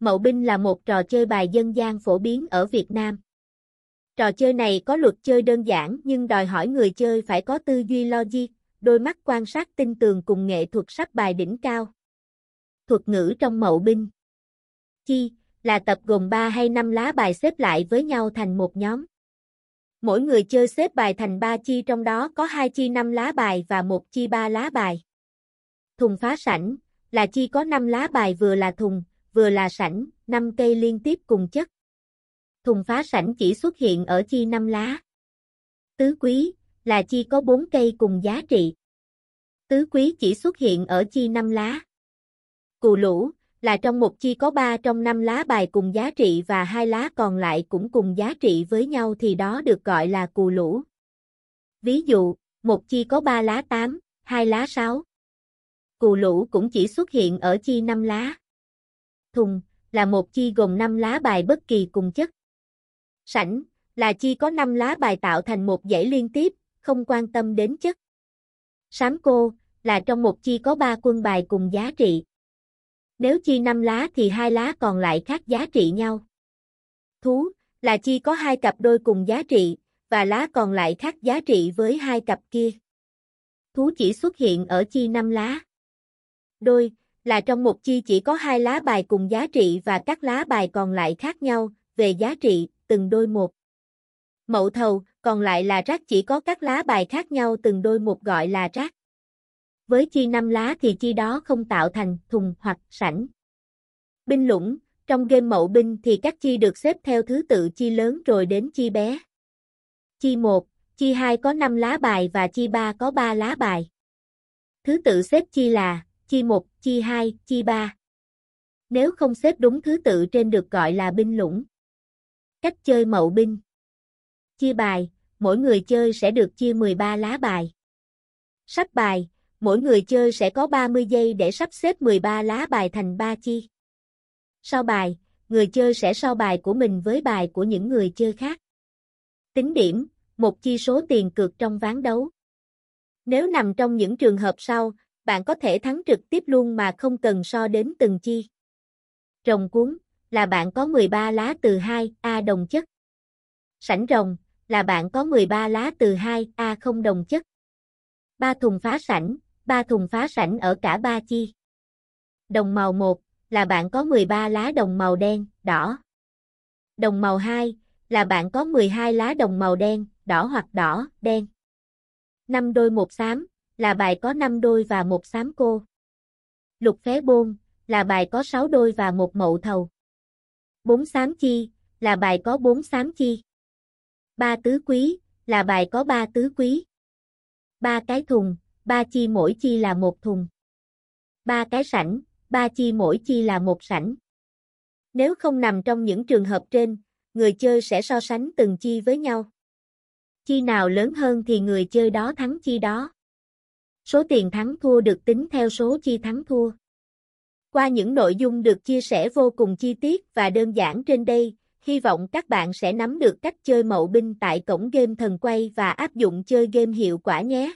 Mậu binh là một trò chơi bài dân gian phổ biến ở Việt Nam. Trò chơi này có luật chơi đơn giản nhưng đòi hỏi người chơi phải có tư duy logic, đôi mắt quan sát tinh tường cùng nghệ thuật sắp bài đỉnh cao. Thuật ngữ trong mậu binh Chi là tập gồm 3 hay 5 lá bài xếp lại với nhau thành một nhóm. Mỗi người chơi xếp bài thành 3 chi trong đó có 2 chi 5 lá bài và một chi 3 lá bài. Thùng phá sảnh là chi có 5 lá bài vừa là thùng, vừa là sảnh, 5 cây liên tiếp cùng chất. Thùng phá sảnh chỉ xuất hiện ở chi 5 lá. Tứ quý là chi có 4 cây cùng giá trị. Tứ quý chỉ xuất hiện ở chi 5 lá. Cù lũ là trong một chi có 3 trong 5 lá bài cùng giá trị và hai lá còn lại cũng cùng giá trị với nhau thì đó được gọi là cù lũ. Ví dụ, một chi có 3 lá 8, hai lá 6. Cù lũ cũng chỉ xuất hiện ở chi 5 lá. Thùng là một chi gồm 5 lá bài bất kỳ cùng chất. Sảnh là chi có 5 lá bài tạo thành một dãy liên tiếp, không quan tâm đến chất. Sám cô là trong một chi có 3 quân bài cùng giá trị. Nếu chi 5 lá thì hai lá còn lại khác giá trị nhau. Thú là chi có hai cặp đôi cùng giá trị, và lá còn lại khác giá trị với hai cặp kia. Thú chỉ xuất hiện ở chi 5 lá. Đôi là trong một chi chỉ có hai lá bài cùng giá trị và các lá bài còn lại khác nhau về giá trị, từng đôi một. Mậu thầu, còn lại là rác chỉ có các lá bài khác nhau từng đôi một gọi là rác. Với chi năm lá thì chi đó không tạo thành thùng hoặc sảnh. Binh lũng, trong game mậu binh thì các chi được xếp theo thứ tự chi lớn rồi đến chi bé. Chi 1, chi 2 có 5 lá bài và chi 3 có 3 lá bài. Thứ tự xếp chi là chi 1, chi 2, chi 3. Nếu không xếp đúng thứ tự trên được gọi là binh lũng. Cách chơi mậu binh Chia bài, mỗi người chơi sẽ được chia 13 lá bài. Sắp bài, mỗi người chơi sẽ có 30 giây để sắp xếp 13 lá bài thành 3 chi. Sau bài, người chơi sẽ so bài của mình với bài của những người chơi khác. Tính điểm, một chi số tiền cược trong ván đấu. Nếu nằm trong những trường hợp sau, bạn có thể thắng trực tiếp luôn mà không cần so đến từng chi. Rồng cuốn, là bạn có 13 lá từ 2, A đồng chất. Sảnh rồng, là bạn có 13 lá từ 2, A không đồng chất. Ba thùng phá sảnh, ba thùng phá sảnh ở cả ba chi. Đồng màu 1, là bạn có 13 lá đồng màu đen, đỏ. Đồng màu 2, là bạn có 12 lá đồng màu đen, đỏ hoặc đỏ, đen. 5 đôi một xám, là bài có 5 đôi và một xám cô. Lục phé bôn, là bài có 6 đôi và một mậu thầu. 4 xám chi, là bài có 4 xám chi. 3 tứ quý, là bài có 3 tứ quý. 3 cái thùng, 3 chi mỗi chi là một thùng. 3 cái sảnh, 3 chi mỗi chi là một sảnh. Nếu không nằm trong những trường hợp trên, người chơi sẽ so sánh từng chi với nhau. Chi nào lớn hơn thì người chơi đó thắng chi đó. Số tiền thắng thua được tính theo số chi thắng thua. Qua những nội dung được chia sẻ vô cùng chi tiết và đơn giản trên đây, hy vọng các bạn sẽ nắm được cách chơi mậu binh tại cổng game thần quay và áp dụng chơi game hiệu quả nhé.